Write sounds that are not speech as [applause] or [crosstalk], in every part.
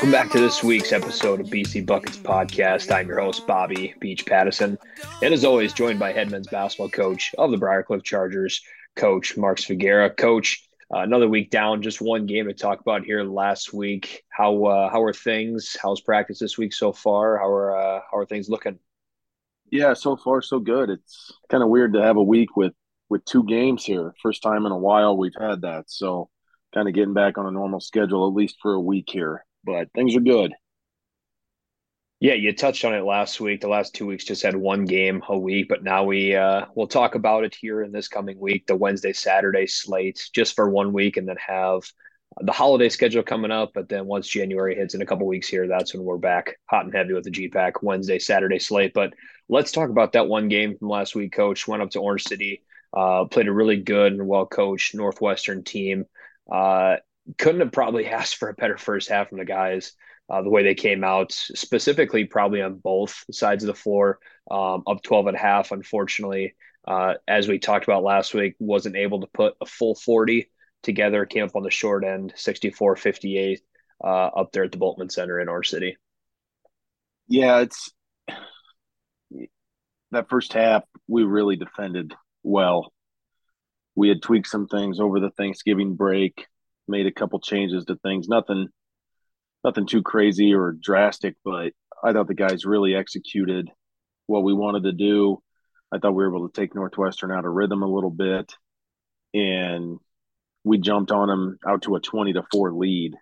Welcome back to this week's episode of BC Buckets Podcast. I'm your host, Bobby Beach Pattison. And as always, joined by head men's basketball coach of the Briarcliff Chargers, Coach Mark Svagera. Coach, uh, another week down, just one game to talk about here last week. How uh, how are things? How's practice this week so far? How are uh, how are things looking? Yeah, so far so good. It's kind of weird to have a week with with two games here. First time in a while we've had that. So kind of getting back on a normal schedule at least for a week here but things are good. Yeah, you touched on it last week. The last two weeks just had one game a week, but now we uh, we'll talk about it here in this coming week, the Wednesday Saturday slate, just for one week, and then have the holiday schedule coming up. But then once January hits in a couple weeks here, that's when we're back hot and heavy with the GPAC Wednesday Saturday slate. But let's talk about that one game from last week. Coach went up to Orange City, uh, played a really good and well coached Northwestern team. Uh, couldn't have probably [laughs] asked for a better first half from the guys. Uh, the way they came out, specifically probably on both sides of the floor, um, up 12 and a half. Unfortunately, uh, as we talked about last week, wasn't able to put a full 40 together. Came up on the short end, 64 58, uh, up there at the Bultman Center in Orange City. Yeah, it's that first half, we really defended well. We had tweaked some things over the Thanksgiving break made a couple changes to things. Nothing, nothing too crazy or drastic, but I thought the guys really executed what we wanted to do. I thought we were able to take Northwestern out of rhythm a little bit, and we jumped on them out to a twenty to four lead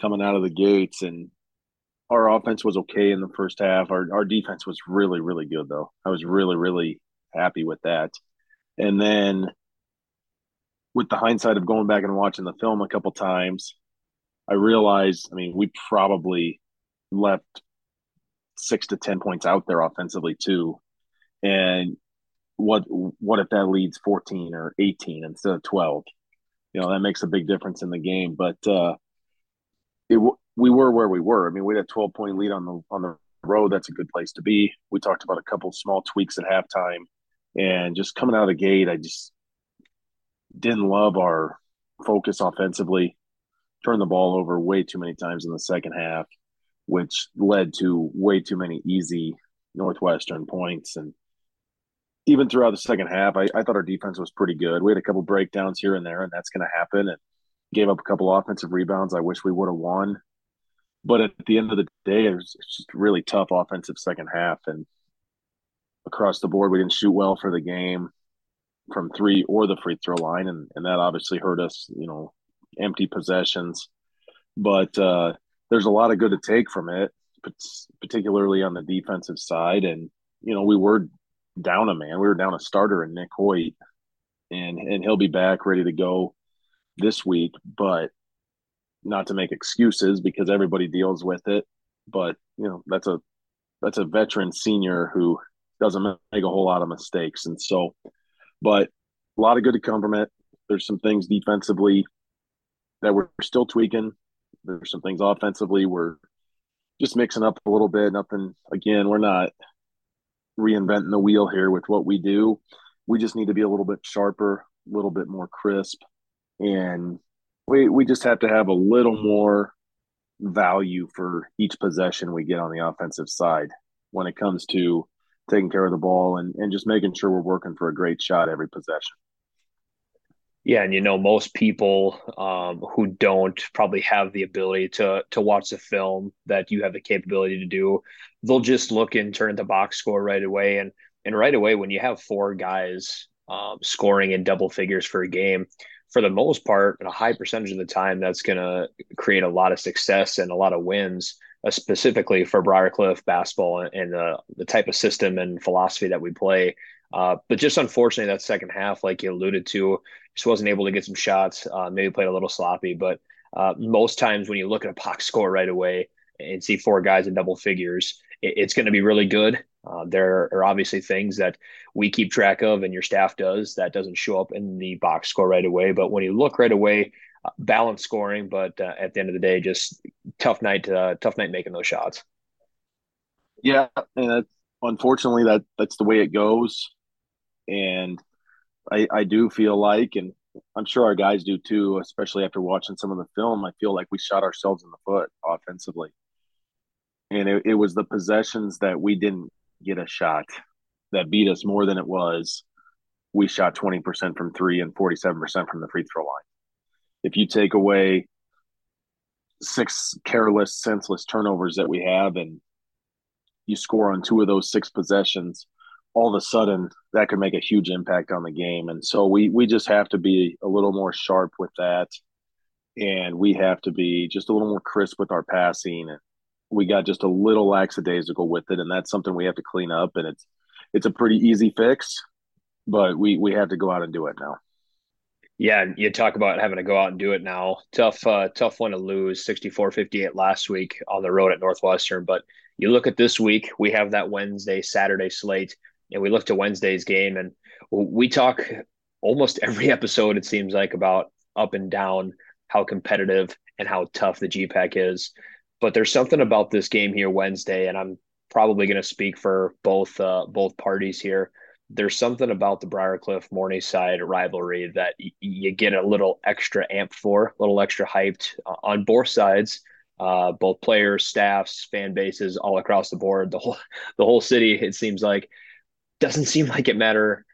coming out of the gates, and our offense was okay in the first half. Our our defense was really really good though. I was really really happy with that, and then with the hindsight of going back and watching the film a couple times, I realized, I mean, we probably left six to ten points out there offensively too. And what what if that leads 14 or 18 instead of 12? You know, that makes a big difference in the game. But uh, it we were where we were. I mean, we had a 12 point lead on the on the road. That's a good place to be. We talked about a couple small tweaks at halftime, and just coming out of the gate, I just didn't love our focus offensively. Turned the ball over way too many times in the second half, which led to way too many easy Northwestern points. And even throughout the second half, I, I thought our defense was pretty good. We had a couple breakdowns here and there, and that's going to happen. And gave up a couple offensive rebounds. I wish we would have won. But at the end of the day, it was just really tough offensive second half. And across the board, we didn't shoot well for the game from three or the free throw line, and and that obviously hurt us. You know, empty possessions, but uh, there's a lot of good to take from it, particularly on the defensive side. And you know, we were down a man, we were down a starter in Nick Hoyt, and and he'll be back ready to go this week, but not to make excuses because everybody deals with it. But you know, that's a that's a veteran senior who doesn't make a whole lot of mistakes, and so but a lot of good to come from it. There's some things defensively that we're still tweaking. There's some things offensively we're just mixing up a little bit. Nothing again, we're not reinventing the wheel here with what we do. We just need to be a little bit sharper, a little bit more crisp. And we we just have to have a little more value for each possession we get on the offensive side when it comes to taking care of the ball and, and just making sure we're working for a great shot every possession. Yeah, and you know most people um, who don't probably have the ability to to watch the film that you have the capability to do. They'll just look and turn the box score right away, and and right away when you have four guys um, scoring in double figures for a game, for the most part, and a high percentage of the time, that's going to create a lot of success and a lot of wins uh, specifically for Briarcliff basketball and the, the type of system and philosophy that we play. Uh, but just unfortunately, that second half, like you alluded to, just wasn't able to get some shots. Uh, maybe played a little sloppy, but uh, most times when you look at a box score right away and see four guys in double figures, it, it's going to be really good. Uh, there are obviously things that we keep track of and your staff does that doesn't show up in the box score right away. But when you look right away, balanced scoring, but uh, at the end of the day, just tough night. Uh, tough night making those shots. Yeah, and that's, unfortunately that that's the way it goes. And I I do feel like, and I'm sure our guys do too, especially after watching some of the film. I feel like we shot ourselves in the foot offensively. And it, it was the possessions that we didn't get a shot that beat us more than it was. We shot 20% from three and 47% from the free throw line. If you take away six careless, senseless turnovers that we have and you score on two of those six possessions, all of a sudden that could make a huge impact on the game. And so we we just have to be a little more sharp with that. And we have to be just a little more crisp with our passing. We got just a little lackadaisical with it. And that's something we have to clean up. And it's it's a pretty easy fix, but we we have to go out and do it now. Yeah, you talk about having to go out and do it now. Tough, uh, tough one to lose 64-58 last week on the road at Northwestern. But you look at this week, we have that Wednesday, Saturday slate and we look to Wednesday's game, and we talk almost [laughs] every episode. It seems like about up and down, how competitive and how tough the GPAC is. But there's something about this game here Wednesday, and I'm probably going to speak for both uh, both parties here. There's something about the Briarcliff Morningside rivalry that y- you get a little extra amp for, a little extra hyped uh, on both sides uh, both players, staffs, fan bases, all across the board. The whole [laughs] the whole city. It seems like doesn't seem like it matter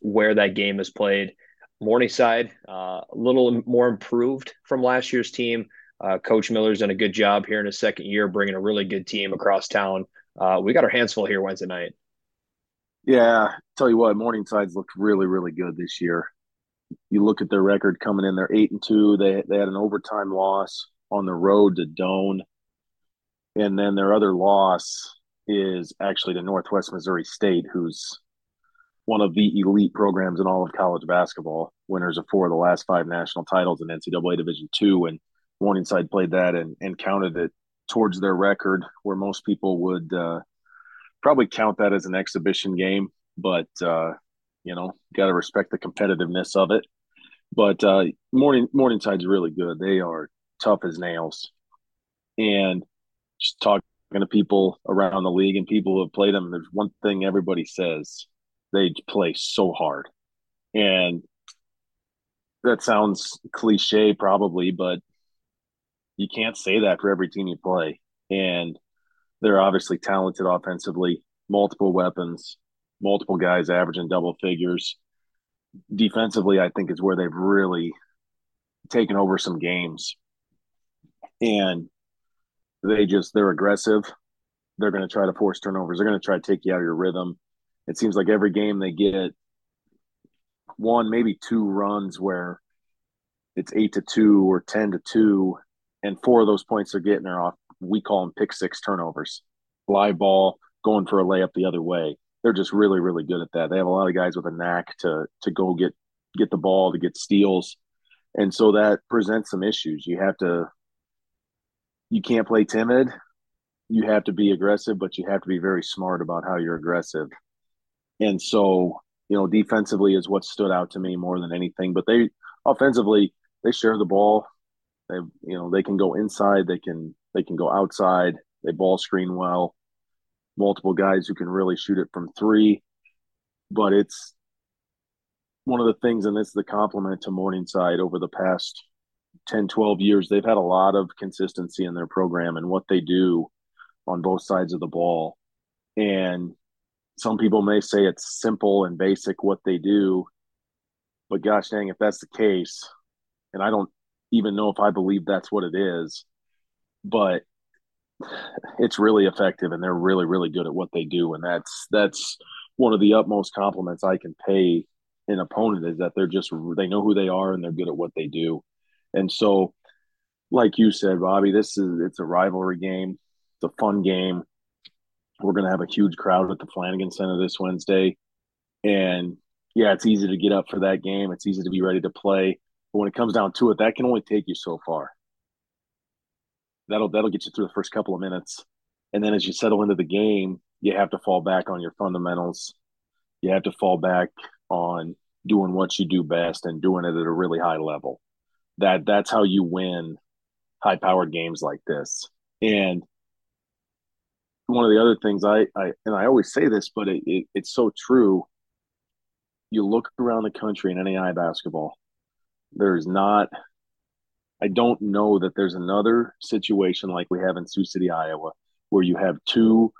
where that game is played. Morningside, uh, a little more improved from last year's team. Uh, Coach Miller's done a good job here in his second year, bringing a really good team across town. Uh, we got our hands full here Wednesday night. Yeah, tell you what, Morningside's looked really, really good this year. You look at their record coming in; they're eight and two. They they had an overtime loss on the road to Doane, and then their other loss is actually to Northwest Missouri State, who's one of the elite programs in all of college basketball, winners of four of the last five national titles in NCAA Division two. And Morningside played that and, and counted it towards their record, where most people would uh, probably count that as an exhibition game. But, uh, you know, got to respect the competitiveness of it. But uh, Morning Morningside's really good. They are tough as nails. And just talking to people around the league and people who have played them, there's one thing everybody says they play so hard. And that sounds cliche, probably, but you can't say that for every team you play. And they're obviously talented offensively, multiple weapons, multiple guys averaging double figures. Defensively, I think is where they've really taken over some games. And they just they're aggressive. They're going to try to force turnovers. They're going to try to take you out of your rhythm. It seems like every game they get one, maybe two runs where it's eight to two or ten to two, and four of those points they're getting are off. We call them pick six turnovers, fly ball, going for a layup the other way. They're just really, really good at that. They have a lot of guys with a knack to to go get get the ball to get steals, and so that presents some issues. You have to you can't play timid. You have to be aggressive, but you have to be very smart about how you're aggressive. And so, you know, defensively is what stood out to me more than anything. But they offensively, they share the ball. They, you know, they can go inside. They can they can go outside. They ball screen well. Multiple guys who can really shoot it from three. But it's one of the things, and this is the compliment to Morningside over the past 10, 12 years, they've had a lot of consistency in their program and what they do on both sides of the ball. And some people may say it's simple and basic what they do, but gosh dang, if that's the case, and I don't even know if I believe that's what it is, but it's really effective and they're really, really good at what they do. And that's that's one of the utmost compliments I can pay an opponent is that they're just they know who they are and they're good at what they do. And so, like you said, Bobby, this is it's a rivalry game. It's a fun game. We're going to have a huge crowd at the Flanagan Center this Wednesday, and yeah, it's easy to get up for that game. It's easy to be ready to play. But when it comes down to it, that can only take you so far. That'll that'll get you through the first couple of minutes, and then as you settle into the game, you have to fall back on your fundamentals. You have to fall back on doing what you do best and doing it at a really high level that that's how you win high powered games like this. And one of the other things I, I and I always say this, but it, it, it's so true. You look around the country in NAIA basketball, There's not. I don't know that there's another situation like we have in Sioux City, Iowa, where you have two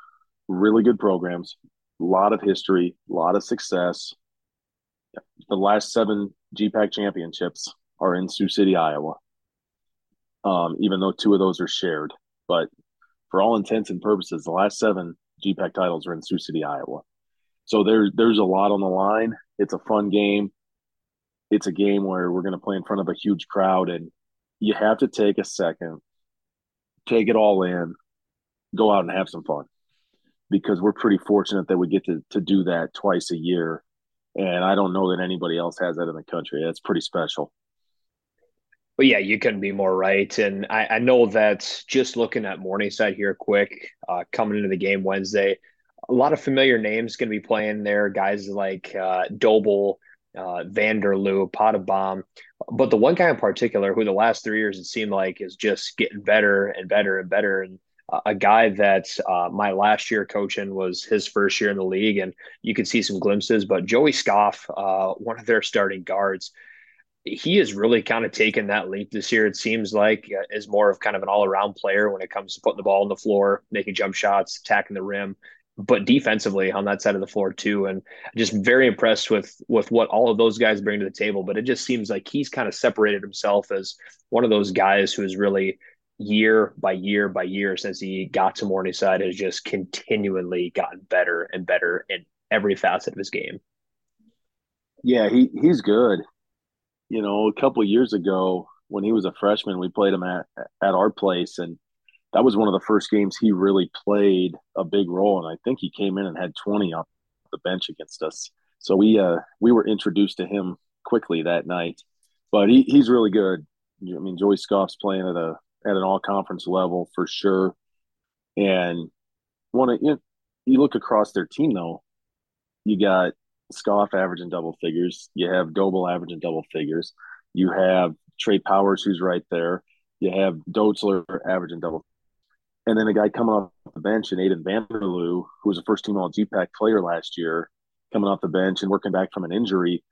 really good programs, a lot of history, a lot of success. The last seven GPAC championships are in Sioux City, Iowa. Um, even though two of those are shared, but for all intents and purposes, the last seven GPAC titles are in Sioux City, Iowa. So there, there's a lot on the line. It's a fun game. It's a game where we're going to play in front of a huge crowd, and you have to take a second, take it all in, go out and have some fun because we're pretty fortunate that we get to, to do that twice a year. And I don't know that anybody else has that in the country. That's pretty special. But yeah, you couldn't be more right. And I, I know that just looking at Morningside here quick, uh, coming into the game Wednesday, a lot of familiar names going to be playing there. Guys like uh, Doble, uh, Vanderloo, Pottebaum. But the one guy in particular who the last three years it seemed like is just getting better and better and better. And uh, a guy that uh, my last year coaching was his first year in the league, and you could see some glimpses. But Joey Scoff, uh, one of their starting guards, he has really kind of taken that leap this year. It seems like uh, is more of kind of an all around player when it comes to putting the ball on the floor, making jump shots, attacking the rim, but defensively on that side of the floor too. And just very impressed with with what all of those guys bring to the table. But it just seems like he's kind of separated himself as one of those guys who has really year by year by year since he got to Morningside has just continually gotten better and better in every facet of his game. Yeah, he he's good you know, a couple years ago when he was a freshman, we played him at at our place, and that was one of the first games he really played a big role. And I think he came in and had 20 off the bench against us. So we uh we were introduced to him quickly that night. But he, he's really good. I mean, Joey Scoff's playing at a at an all conference level for sure. And one of you, know, you look across their team though, you got Scoff averaging double figures. You have Doble averaging double figures. You have Trey Powers, who's right there. You have Dotzler averaging double. And then a guy coming off the bench, and Aiden Vanderloo, who was a first team All GPAC player last year, coming off the bench and working back from an injury.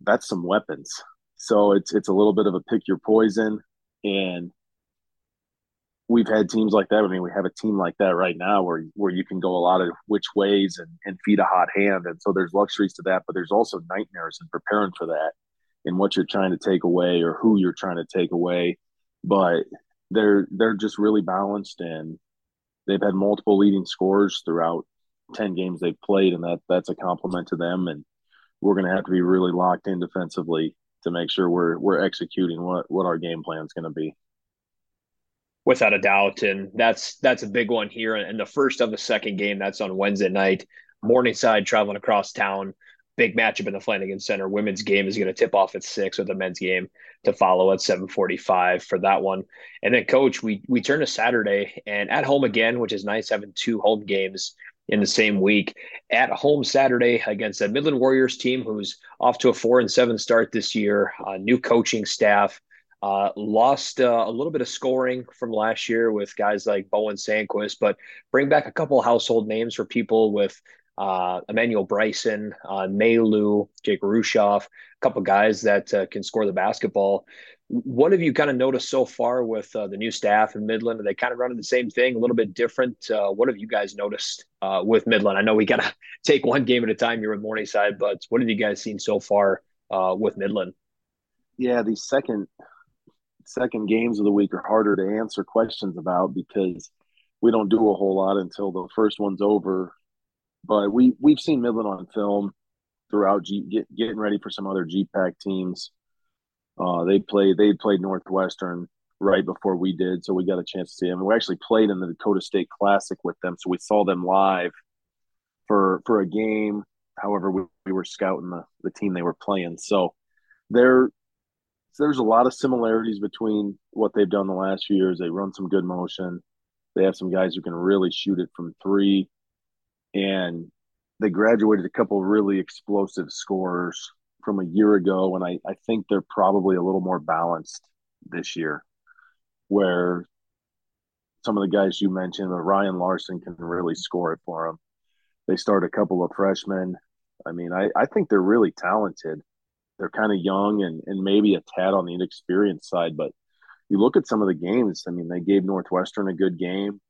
That's some weapons. So it's it's a little bit of a pick your poison, and we've had teams like that. I mean, we have a team like that right now where where you can go a lot of which ways and, and feed a hot hand. And so there's luxuries to that, but there's also nightmares in preparing for that and what you're trying to take away or who you're trying to take away. But they're they're just really balanced and they've had multiple leading scores throughout 10 games they've played and that that's a compliment to them and we're going to have to be really locked in defensively to make sure we're we're executing what what our game plan is going to be without a doubt. And that's that's a big one here. And the first of the second game, that's on Wednesday night. Morningside traveling across town. Big matchup in the Flanagan Center. Women's game is going to tip off at six with the men's game to follow at 745 for that one. And then coach, we we turn to Saturday and at home again, which is nice having two home games in the same week. At home Saturday against a Midland Warriors team who's off to a four and seven start this year, uh, new coaching staff, uh, lost uh, a little bit of scoring from last year with guys like Bowen Sandquist, but bring back a couple household names for people with uh, Emmanuel Bryson, uh, Jake Rushoff, a couple guys that uh, can score the basketball. What have you kind of noticed so far with uh, the new staff in Midland? Are they kind of running the same thing, a little bit different? Uh, what have you guys noticed uh, with Midland? I know we got to [laughs] take one game at a time here with Morningside, but what have you guys seen so far with Midland? Yeah, the second second games of the week are harder to answer questions about because we don't do a whole lot until the first one's over. But we we've seen Midland on film throughout G, get, getting ready for some other GPAC teams. Uh, they played they played Northwestern right before we did, so we got a chance to see them. We actually played in the Dakota State Classic with them, so we saw them live for for a game. However, we, we were scouting the, the team they were playing, so they're there's a lot of similarities between what they've done the last few years. They run some good motion. They have some guys who can really shoot it from three, and they graduated a couple really explosive scorers from a year ago. And I, I think they're probably a little more balanced this year, where some of the guys you mentioned, Ryan Larson can really score it for them. They start a couple of freshmen. I mean, I, I think they're really talented they're kind of young and and maybe a tad on the inexperienced side, but you look at some of the games. I mean, they gave Northwestern a good game.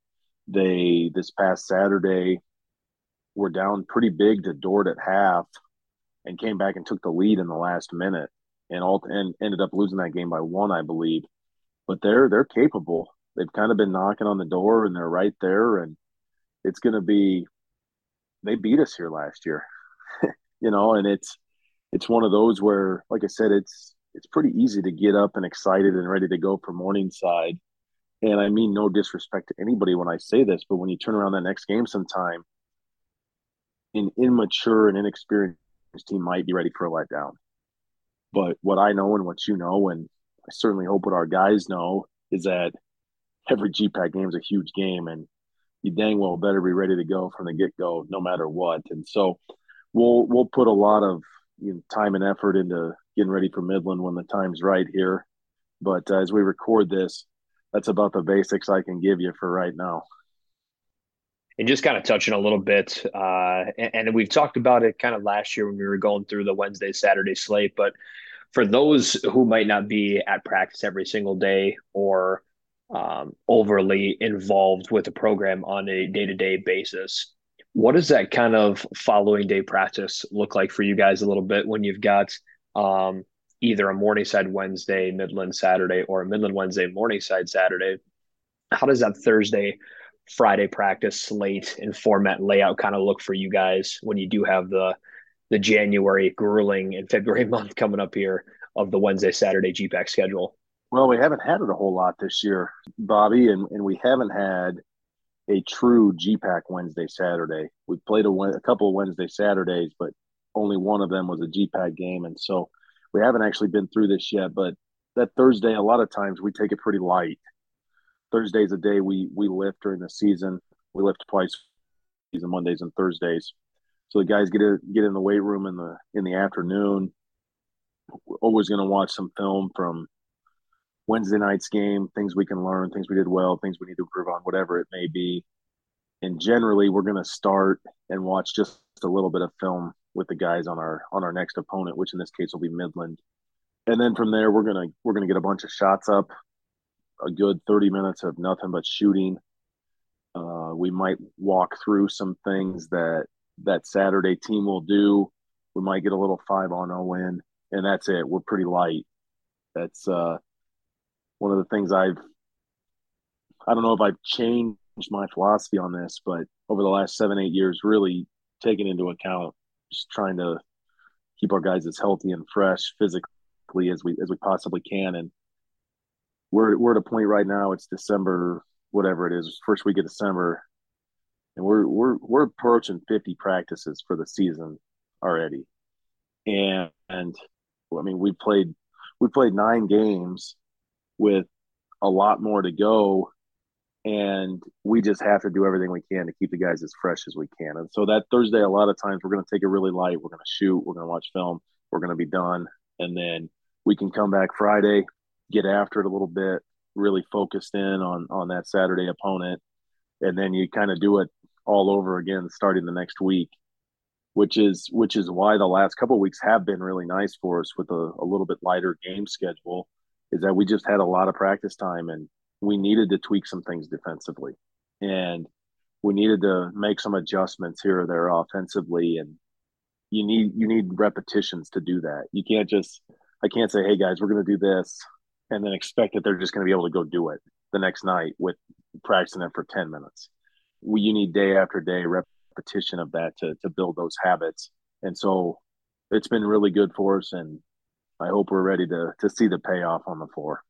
They this past Saturday were down pretty big to Dordt at half, and came back and took the lead in the last minute, and all and ended up losing that game by one, I believe. But they're they're capable. They've kind of been knocking on the door, and they're right there, and it's going to be. They beat us here last year, [laughs] you know, and it's it's one of those where, like I said, it's it's pretty easy to get up and excited and ready to go for Morningside. And I mean no disrespect to anybody when I say this, but when you turn around that next game sometime, an immature and inexperienced team might be ready for a letdown. But what I know and what you know, and I certainly hope what our guys know, is that every GPAC game is a huge game, and you dang well better be ready to go from the get go, no matter what. And so we'll we'll put a lot of you know, time and effort into getting ready for Midland when the time's right here. But uh, as we record this, that's about the basics I can give you for right now. And just kind of touching a little bit, uh, and, and, we've talked about it kind of last year when we were going through the Wednesday, Saturday slate. But for those who might not be at practice every single day or um, overly involved with the program on a day to day basis, what does that kind of following day practice look like for you guys a little bit when you've got um, either a Morningside Wednesday, Midland Saturday, or a Midland Wednesday, Morningside Saturday? How does that Thursday, Friday practice slate and format layout kind of look for you guys when you do have the the January grueling and February [laughs] month coming up here of the Wednesday, Saturday GPAC schedule? Well, we haven't had it a whole lot this year, Bobby, and, and we haven't had a true GPAC Wednesday Saturday. We played a, a couple of Wednesday Saturdays, but only one of them was a GPAC game, and so we haven't actually been through this yet. But that Thursday, a lot of times we take it pretty light. Thursday's a day we we lift during the season. We lift twice season Mondays and Thursdays. So the guys get in, get in the weight room in the in the afternoon. We're always going to watch some film from Wednesday night's game, things we can learn, things we did well, things we need to improve on, whatever it may be. And generally, we're going to start and watch just a little bit of film with the guys on our on our next opponent, which in this case will be Midland. And then from there, we're gonna we're gonna get a bunch of shots up, a good thirty minutes of nothing but shooting. Uh, we might walk through some things that that Saturday team will do. We might get a little five on zero in, and that's it. We're pretty light. That's uh, one of the things I've I don't know if I've changed my philosophy on this, but over the last seven, eight years, really taking into account just trying to keep our guys as healthy and fresh physically as we as we possibly can. And we're we're at a point right now, it's December, whatever it is, first week of December, and we're we're we're approaching 50 practices for the season already. And and I mean we played we played nine games with a lot more to go and we just have to do everything we can to keep the guys as fresh as we can. And so that Thursday, a lot of times we're going to take it really light. We're going to shoot. We're going to watch film. We're going to be done, and then we can come back Friday, get after it a little bit, really focused in on on that Saturday opponent, and then you kind of do it all over again starting the next week. Which is which is why the last couple weeks have been really nice for us with a, a little bit lighter game schedule is that we just had a lot of practice time and we needed to tweak some things defensively and we needed to make some adjustments here or there offensively and you need you need repetitions to do that you can't just i can't say hey guys we're going to do this and then expect that they're just going to be able to go do it the next night with practicing it for 10 minutes we, you need day after day repetition of that to, to build those habits and so it's been really good for us and I hope we're ready to to see the payoff on the floor.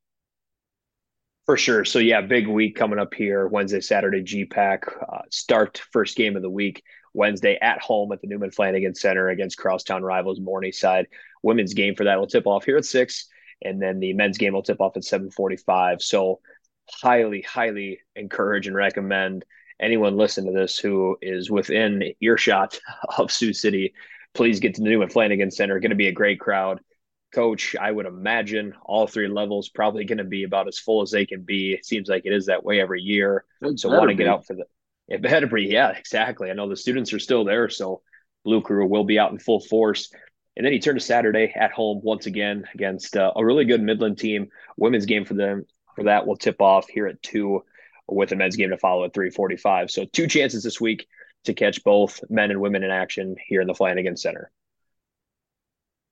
For sure. So yeah, big week coming up here. Wednesday, Saturday, GPAC uh, start first game of the week. Wednesday at home at the Newman Flanagan Center against crosstown rivals Morningside. Women's game for that will tip off here at six, and then the men's game will tip off at seven forty-five. So highly, highly encourage and recommend anyone listen to this who is within earshot [laughs] of Sioux City. Please get to the Newman Flanagan Center. Going to be a great crowd coach, I would imagine all three levels probably going to be about as full as they can be. It seems like it is that way every year. It so want to get out for the it better be. Yeah, exactly. I know the students are still there, so Blue Crew will be out in full force. And then he turned to Saturday at home once again against uh, a really good Midland team. Women's game for them for that will tip off here at two, with a men's game to follow at three forty-five. So two chances this week to catch both men and women in action here in the Flanagan Center.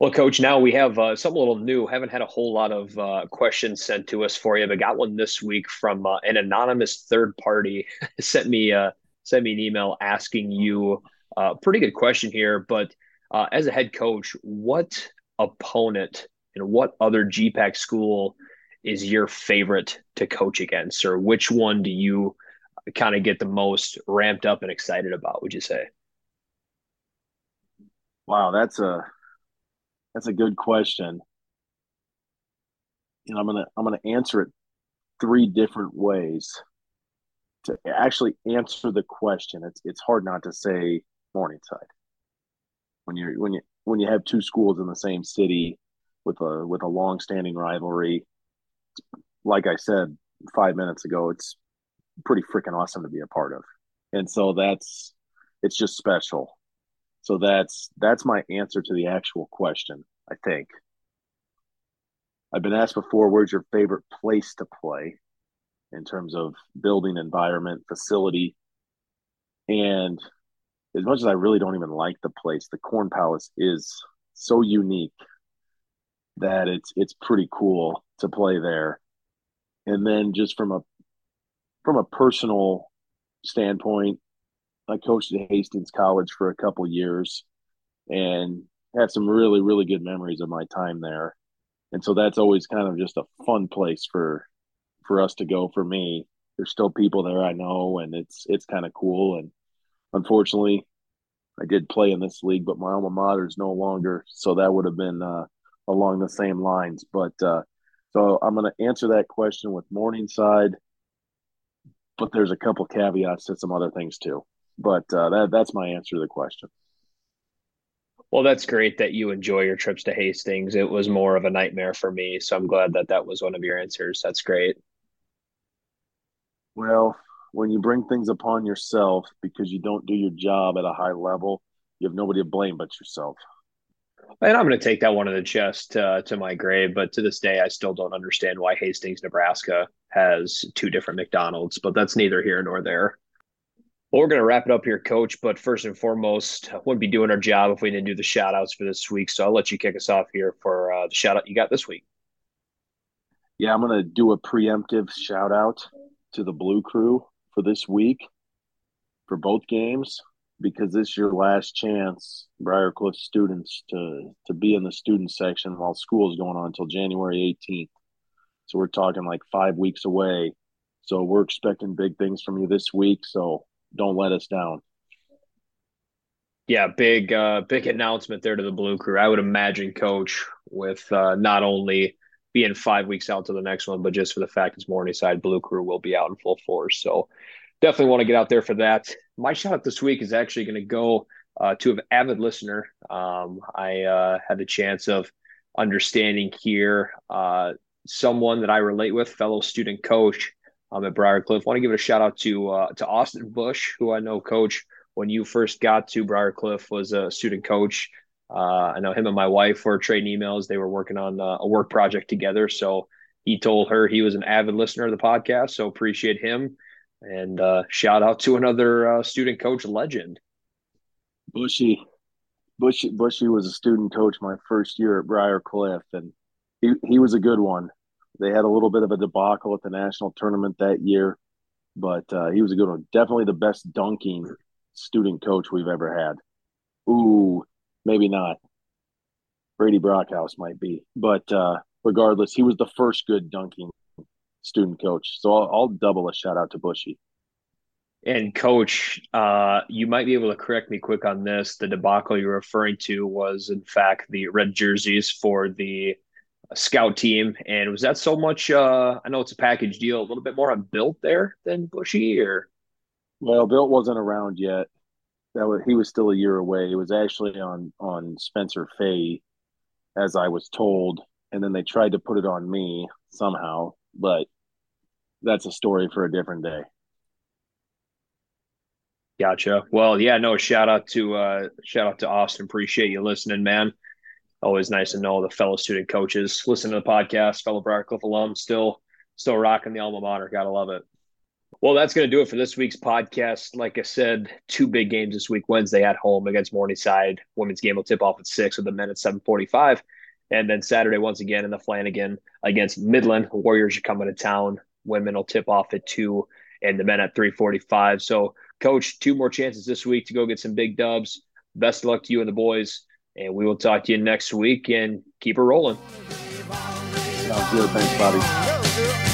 Well, Coach, now we have uh, something a little new. Haven't had a whole lot of uh, questions sent to us for you, but got one this week from uh, an anonymous third party. [laughs] sent me uh, sent me an email asking you a uh, pretty good question here. But uh, as a head coach, what opponent and what other GPAC school is your favorite to coach against, or which one do you kind of get the most ramped up and excited about? Would you say? Wow, that's a that's a good question. And I'm gonna I'm gonna answer it three different ways. To actually answer the question, it's it's hard not to say Morningside. When you're when you when you have two schools in the same city with a with a long standing rivalry, like I said five minutes ago, it's pretty freaking awesome to be a part of. And so that's it's just special. So that's that's my answer to the actual question, I think. I've been asked before, where's your favorite place to play in terms of building environment, facility? And as much as I really don't even like the place, the Corn Palace is so unique that it's it's pretty cool to play there. And then just from a from a personal standpoint, I coached at Hastings College for a couple years and had some really, really good memories of my time there. And so that's always kind of just a fun place for for us to go for me. There's still people there I know and it's it's kind of cool. And unfortunately I did play in this league, but my alma mater is no longer. So that would have been uh, along the same lines. But uh, so I'm going to answer that question with Morningside, but there's a couple caveats to some other things too. But uh, that that's my answer to the question. Well, that's great that you enjoy your trips to Hastings. It was more of a nightmare for me, so I'm glad that that was one of your answers. That's great. Well, when you bring things upon yourself because you don't do your job at a high level, you have nobody to blame but yourself. And I'm going to take that one in the chest uh, to my grave. But to this day, I still don't understand why Hastings, Nebraska has two different McDonald's, but that's neither here nor there. Well, we're going to wrap it up here, Coach. But first and foremost, wouldn't be doing our job if we didn't do the shout outs for this week. So I'll let you kick us off here for uh, the shout out you got this week. Yeah, I'm going to do a preemptive shout out to the Blue Crew for this week for both games because this is your last chance, Briarcliff students, to to be in the student section while school is going on until January 18th. So we're talking like five weeks away. So we're expecting big things from you this week. So don't let us down. Yeah, big uh big announcement there to the Blue Crew. I would imagine, Coach, with uh, not only being five weeks out to the next one, but just for the fact it's Morningside, Blue Crew will be out in full force. So definitely want to get out there for that. My shout out this week is actually going to go uh, to an avid listener. Um, I uh, had the chance of understanding here uh, someone that I relate with, fellow student coach um, at Briarcliff. Want to give a shout out to uh, to Austin Bush, who I know coach when you first got to Briarcliff was a student coach. Uh, I know him and my wife were trading emails. They were working on uh, a work project together. So he told her he was an avid listener of the podcast. So appreciate him. And uh, shout out to another uh, student coach legend. Bushy. Bushy Bushy was a student coach my first year at Briarcliff, and he, he was a good one. They had a little bit of a debacle at the national tournament that year, but uh, he was a good one. Definitely the best dunking student coach we've ever had. Ooh, maybe not. Brady Brockhouse might be, but uh, regardless, he was the first good dunking student coach. So I'll, I'll double a shout out to Bushy. And coach, uh, you might be able to correct me quick on this. The debacle you're referring to was, in fact, the red jerseys for the scout team. And was that so much? Uh, I know it's a package deal, a little bit more on Built there than Bushy, or well, Built wasn't around yet. That was he was still a year away. It was actually on on Spencer Fay, as I was told, and then they tried to put it on me somehow, but that's a story for a different day. Gotcha. Well, yeah, no, shout out to uh shout out to Austin. Appreciate you listening, man. always nice to know the fellow student coaches listen to the podcast, fellow Briarcliff alum, still still rocking the alma mater. Gotta love it. Well, that's going to do it for this week's podcast. Like I said, two big games this week. Wednesday at home against Morningside. Women's game will tip off at six with the men at seven forty-five, and then Saturday once again in the Flanagan against Midland. Warriors are coming to town. Women will tip off at two, and the men at three forty-five. So, coach, two more chances this week to go get some big dubs. Best of luck to you and the boys, and we will talk to you next week. And keep it rolling. Sounds good. Thanks, buddy.